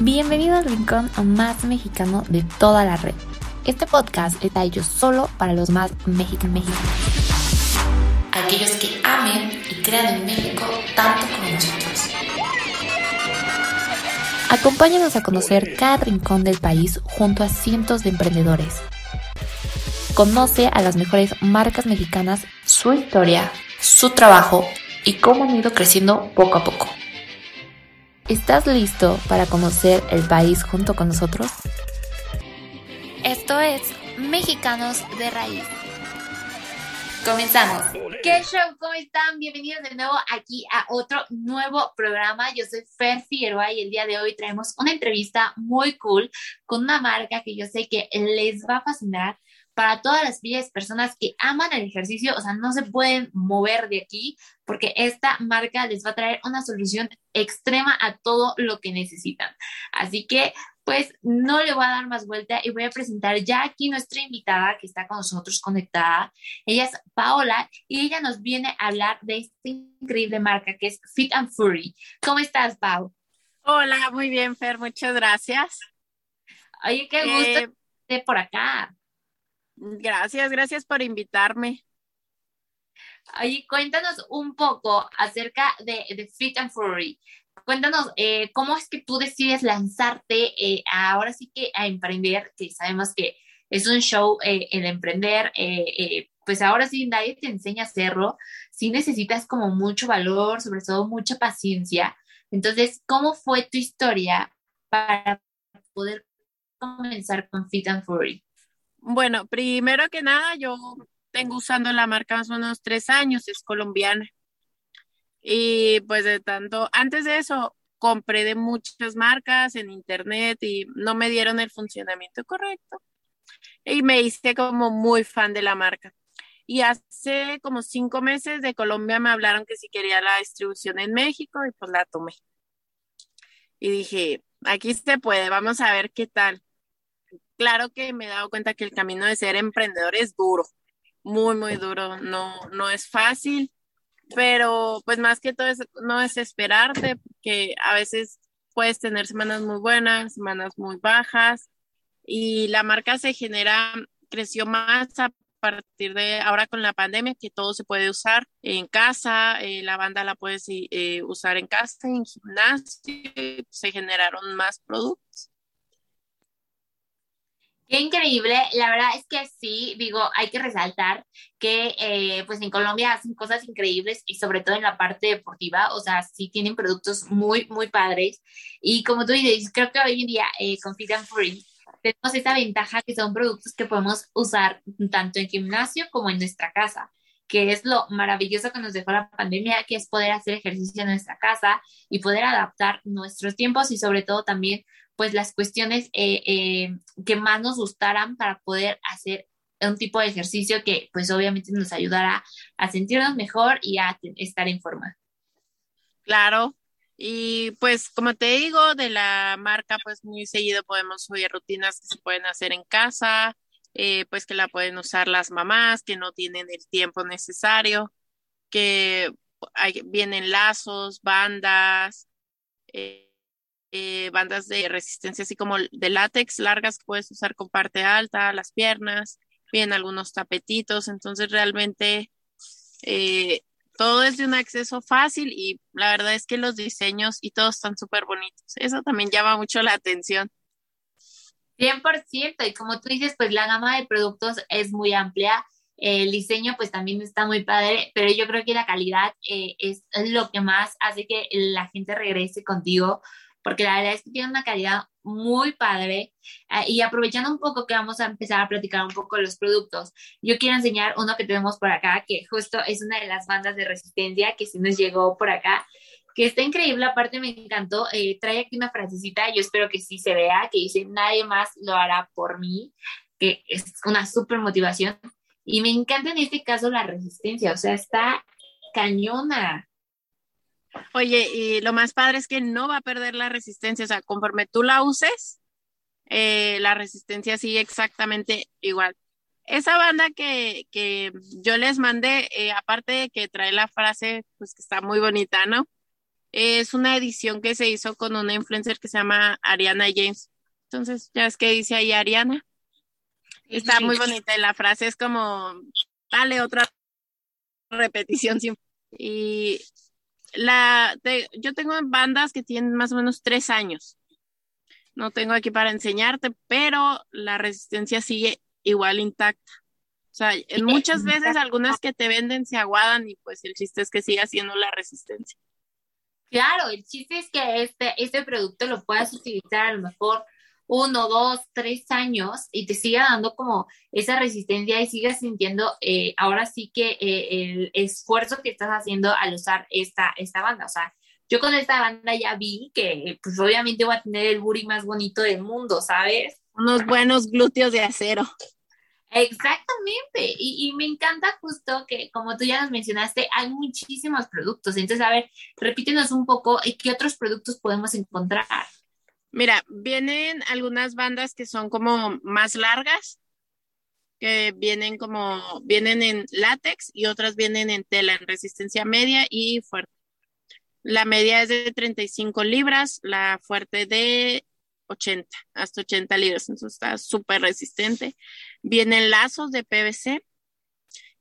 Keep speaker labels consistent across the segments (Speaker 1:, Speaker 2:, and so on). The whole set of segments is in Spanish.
Speaker 1: Bienvenido al rincón más mexicano de toda la red. Este podcast está hecho solo para los más mexicanos. Aquellos que amen y crean en México tanto como nosotros. Acompáñanos a conocer cada rincón del país junto a cientos de emprendedores. Conoce a las mejores marcas mexicanas, su historia, su trabajo y cómo han ido creciendo poco a poco. ¿Estás listo para conocer el país junto con nosotros? Esto es Mexicanos de Raíz. Comenzamos. ¿Qué show? ¿Cómo están? Bienvenidos de nuevo aquí a otro nuevo programa. Yo soy Fer Figueroa y el día de hoy traemos una entrevista muy cool con una marca que yo sé que les va a fascinar para todas las bellas personas que aman el ejercicio, o sea, no se pueden mover de aquí porque esta marca les va a traer una solución extrema a todo lo que necesitan. Así que, pues, no le voy a dar más vuelta y voy a presentar ya aquí nuestra invitada que está con nosotros conectada. Ella es Paola y ella nos viene a hablar de esta increíble marca que es Fit and Fury. ¿Cómo estás, Pau?
Speaker 2: Hola, muy bien, Fer, muchas gracias.
Speaker 1: Oye, qué gusto eh, por acá.
Speaker 2: Gracias, gracias por invitarme.
Speaker 1: Oye, cuéntanos un poco acerca de, Fit and Fury. Cuéntanos, eh, ¿cómo es que tú decides lanzarte eh, ahora sí que a emprender? Que sabemos que es un show eh, el emprender, pues ahora sí nadie te enseña a hacerlo. Sí necesitas como mucho valor, sobre todo mucha paciencia. Entonces, ¿cómo fue tu historia para poder comenzar con Fit and Fury?
Speaker 2: Bueno, primero que nada, yo tengo usando la marca más o menos tres años, es colombiana. Y pues de tanto, antes de eso, compré de muchas marcas en internet y no me dieron el funcionamiento correcto. Y me hice como muy fan de la marca. Y hace como cinco meses de Colombia me hablaron que si quería la distribución en México y pues la tomé. Y dije, aquí se puede, vamos a ver qué tal claro que me he dado cuenta que el camino de ser emprendedor es duro, muy, muy duro, no, no es fácil, pero pues más que todo es no desesperarte, porque a veces puedes tener semanas muy buenas, semanas muy bajas, y la marca se genera, creció más a partir de ahora con la pandemia, que todo se puede usar en casa, eh, la banda la puedes eh, usar en casa, en gimnasio, se generaron más productos.
Speaker 1: Qué increíble, la verdad es que sí, digo, hay que resaltar que eh, pues en Colombia hacen cosas increíbles y sobre todo en la parte deportiva, o sea, sí tienen productos muy, muy padres. Y como tú dices, creo que hoy en día eh, con Fit and Free tenemos esa ventaja que son productos que podemos usar tanto en gimnasio como en nuestra casa que es lo maravilloso que nos dejó la pandemia, que es poder hacer ejercicio en nuestra casa y poder adaptar nuestros tiempos y sobre todo también pues las cuestiones eh, eh, que más nos gustaran para poder hacer un tipo de ejercicio que pues obviamente nos ayudará a sentirnos mejor y a estar en forma.
Speaker 2: Claro, y pues como te digo, de la marca pues muy seguido podemos subir rutinas que se pueden hacer en casa, eh, pues que la pueden usar las mamás que no tienen el tiempo necesario, que vienen lazos, bandas. Eh, eh, bandas de resistencia así como de látex largas que puedes usar con parte alta, las piernas, bien algunos tapetitos, entonces realmente eh, todo es de un acceso fácil y la verdad es que los diseños y todos están súper bonitos. Eso también llama mucho la atención.
Speaker 1: 100%, y como tú dices, pues la gama de productos es muy amplia. El diseño pues también está muy padre, pero yo creo que la calidad eh, es lo que más hace que la gente regrese contigo porque la verdad es que tiene una calidad muy padre. Ah, y aprovechando un poco que vamos a empezar a platicar un poco de los productos, yo quiero enseñar uno que tenemos por acá, que justo es una de las bandas de resistencia que sí nos llegó por acá, que está increíble, aparte me encantó, eh, trae aquí una frasecita, yo espero que sí se vea, que dice, nadie más lo hará por mí, que es una súper motivación. Y me encanta en este caso la resistencia, o sea, está cañona.
Speaker 2: Oye, y lo más padre es que no va a perder la resistencia, o sea, conforme tú la uses, eh, la resistencia sigue exactamente igual. Esa banda que, yo les mandé, eh, aparte de que trae la frase, pues que está muy bonita, ¿no? Es una edición que se hizo con una influencer que se llama Ariana James. Entonces, ya es que dice ahí Ariana. Está muy bonita y la frase es como, dale otra repetición. Y la, yo tengo bandas que tienen más o menos tres años. No tengo aquí para enseñarte, pero la resistencia sigue igual intacta. O sea, muchas veces algunas que te venden se aguadan y pues el chiste es que siga siendo la resistencia.
Speaker 1: Claro, el chiste es que este, este producto lo puedas utilizar a lo mejor uno, dos, tres años y te siga dando como esa resistencia y sigas sintiendo eh, ahora sí que eh, el esfuerzo que estás haciendo al usar esta, esta banda. O sea, yo con esta banda ya vi que pues obviamente voy a tener el booty más bonito del mundo, ¿sabes?
Speaker 2: Unos buenos glúteos de acero.
Speaker 1: Exactamente, y, y, me encanta justo que, como tú ya nos mencionaste, hay muchísimos productos. Entonces, a ver, repítenos un poco, ¿qué otros productos podemos encontrar?
Speaker 2: Mira, vienen algunas bandas que son como más largas, que vienen como, vienen en látex y otras vienen en tela, en resistencia media y fuerte. La media es de 35 libras, la fuerte de 80, hasta 80 libras, entonces está súper resistente. Vienen lazos de PVC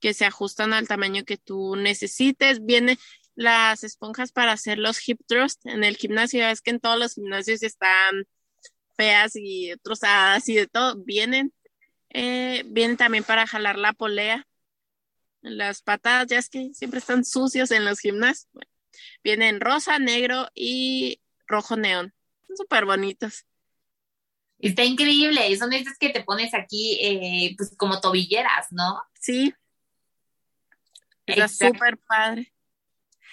Speaker 2: que se ajustan al tamaño que tú necesites. Viene, las esponjas para hacer los hip thrust en el gimnasio. Es que en todos los gimnasios están feas y trozadas y de todo. Vienen, eh, vienen también para jalar la polea. Las patadas, ya es que siempre están sucios en los gimnasios. vienen rosa, negro y rojo neón. Son súper bonitos.
Speaker 1: Está increíble. Son esas que te pones aquí, eh, pues como tobilleras, ¿no?
Speaker 2: Sí. Está súper padre.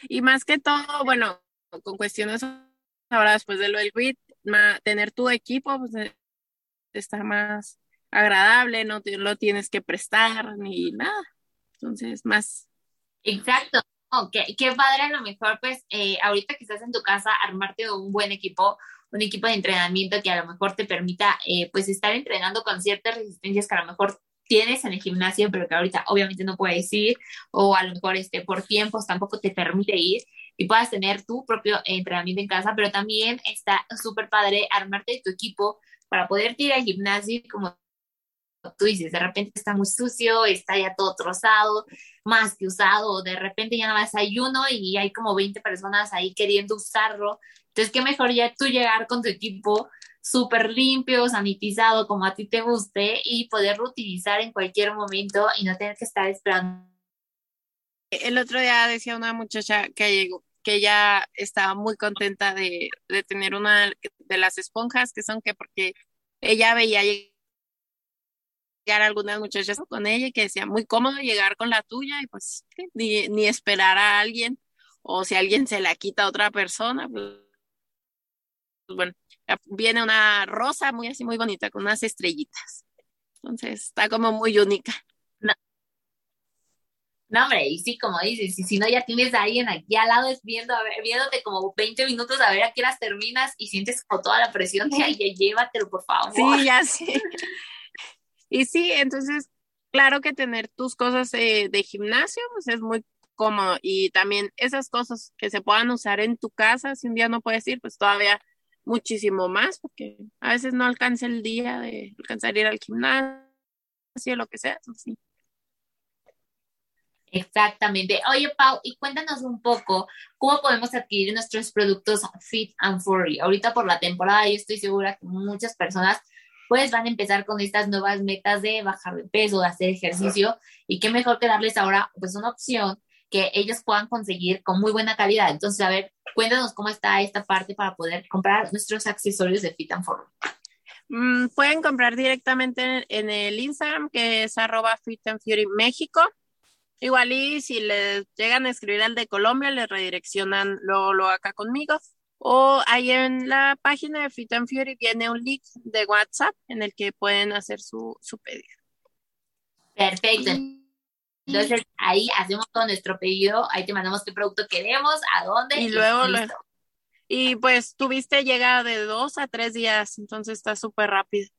Speaker 2: Y más que todo, bueno, con cuestiones ahora después de lo del WIT, tener tu equipo pues, eh, está más agradable, no te, lo tienes que prestar ni nada. Entonces, más.
Speaker 1: Exacto. Oh, qué, padre a lo mejor, pues, eh, ahorita que estás en tu casa, armarte un buen equipo, un equipo de entrenamiento que a lo mejor te permita, eh, pues, estar entrenando con ciertas resistencias que a lo mejor tienes en el gimnasio, pero que ahorita obviamente no puedes ir, o a lo mejor este, por tiempos tampoco te permite ir y puedas tener tu propio entrenamiento en casa, pero también está súper padre armarte tu equipo para poder ir al gimnasio como tú dices, de repente está muy sucio, está ya todo trozado, más que usado, de repente ya no más hay uno y hay como 20 personas ahí queriendo usarlo. Entonces, qué mejor ya tú llegar con tu equipo súper limpio, sanitizado, como a ti te guste, y poderlo utilizar en cualquier momento y no tener que estar esperando.
Speaker 2: El otro día decía una muchacha que llegó, que ella estaba muy contenta de, tener una de las esponjas, que son que porque ella veía llegar algunas muchachas con ella y que decía muy cómodo llegar con la tuya y pues ni, ni esperar a alguien o si alguien se la quita a otra persona, pues bueno, viene una rosa muy así, muy bonita, con unas estrellitas. Entonces, está como muy única.
Speaker 1: No. hombre, y sí, como dices, y si no ya tienes a alguien aquí al lado viendo, a ver, viéndote como 20 minutos a ver a qué las terminas y sientes como toda la presión de, ay, llévatelo, por favor.
Speaker 2: Sí, ya sí. y sí, entonces, claro que tener tus cosas de gimnasio, pues es muy cómodo. Y también esas cosas que se puedan usar en tu casa, si un día no puedes ir, pues todavía muchísimo más, porque a veces no alcanza el día de alcanzar a ir al gimnasio, lo que sea, sí.
Speaker 1: Exactamente. Oye, Pau, y cuéntanos un poco cómo podemos adquirir nuestros productos Fit and Furry. Ahorita por la temporada yo estoy segura que muchas personas pues van a empezar con estas nuevas metas de bajar de peso, de hacer ejercicio y qué mejor que darles ahora pues una opción que ellos puedan conseguir con muy buena calidad. Entonces, a ver, cuéntanos cómo está esta parte para poder comprar nuestros accesorios de Fit and Form.
Speaker 2: Mm, pueden comprar directamente en, el Instagram, que es arroba Fit and Fury México. Igual y si les llegan a escribir al de Colombia, les redireccionan luego lo acá conmigo. O ahí en la página de Fit and Fury viene un link de WhatsApp en el que pueden hacer su, su pedido.
Speaker 1: Perfecto. Entonces ahí hacemos todo nuestro pedido, ahí te mandamos qué producto queremos, a dónde.
Speaker 2: Y, luego, y pues tuviste llega de dos a tres días, entonces está súper rápido.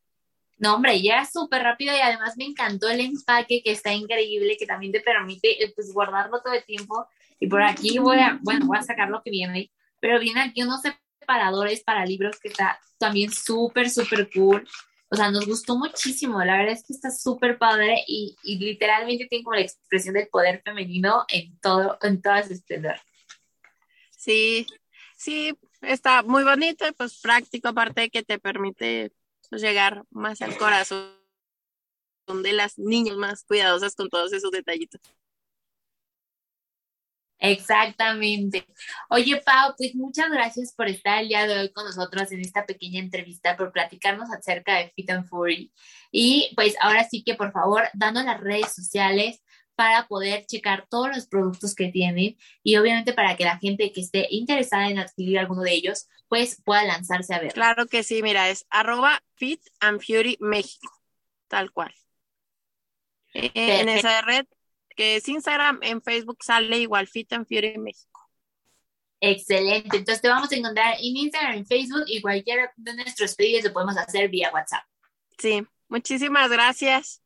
Speaker 1: No, hombre, ya súper rápido y además me encantó el empaque que está increíble, que también te permite eh, pues guardarlo todo el tiempo. Y por aquí voy a, bueno, voy a sacar lo que viene. pero vienen aquí unos separadores para libros que está también súper, súper cool. O sea, nos gustó muchísimo. La verdad es que está súper padre y, y, literalmente tiene como la expresión del poder femenino en todo, en toda su esplendor.
Speaker 2: Sí, sí, está muy bonito y pues práctico, aparte de que te permite pues, llegar más al corazón de las niñas más cuidadosas con todos esos detallitos.
Speaker 1: Exactamente. Oye, Pau, pues muchas gracias por estar el día de hoy con nosotros en esta pequeña entrevista, por platicarnos acerca de Fit and Fury. Y pues ahora sí que por favor, dando las redes sociales para poder checar todos los productos que tienen y obviamente para que la gente que esté interesada en adquirir alguno de ellos, pues pueda lanzarse a ver.
Speaker 2: Claro que sí, mira, es arroba Fit and Fury México, tal cual. Eh, en esa red que es Instagram, en Facebook sale igual Fit and Fury México.
Speaker 1: Excelente. Entonces te vamos a encontrar en Instagram, en Facebook y cualquiera de nuestros pedidos lo podemos hacer vía WhatsApp.
Speaker 2: Sí, muchísimas gracias.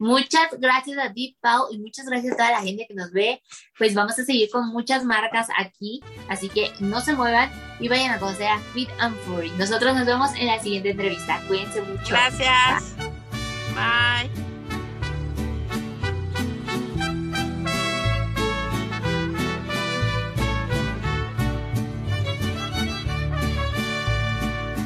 Speaker 1: Muchas gracias a ti, Pau, y muchas gracias a toda la gente que nos ve. Pues vamos a seguir con muchas marcas aquí, así que no se muevan y vayan a conocer a Fit and Fury. Nosotros nos vemos en la siguiente entrevista. Cuídense mucho.
Speaker 2: Gracias. Bye.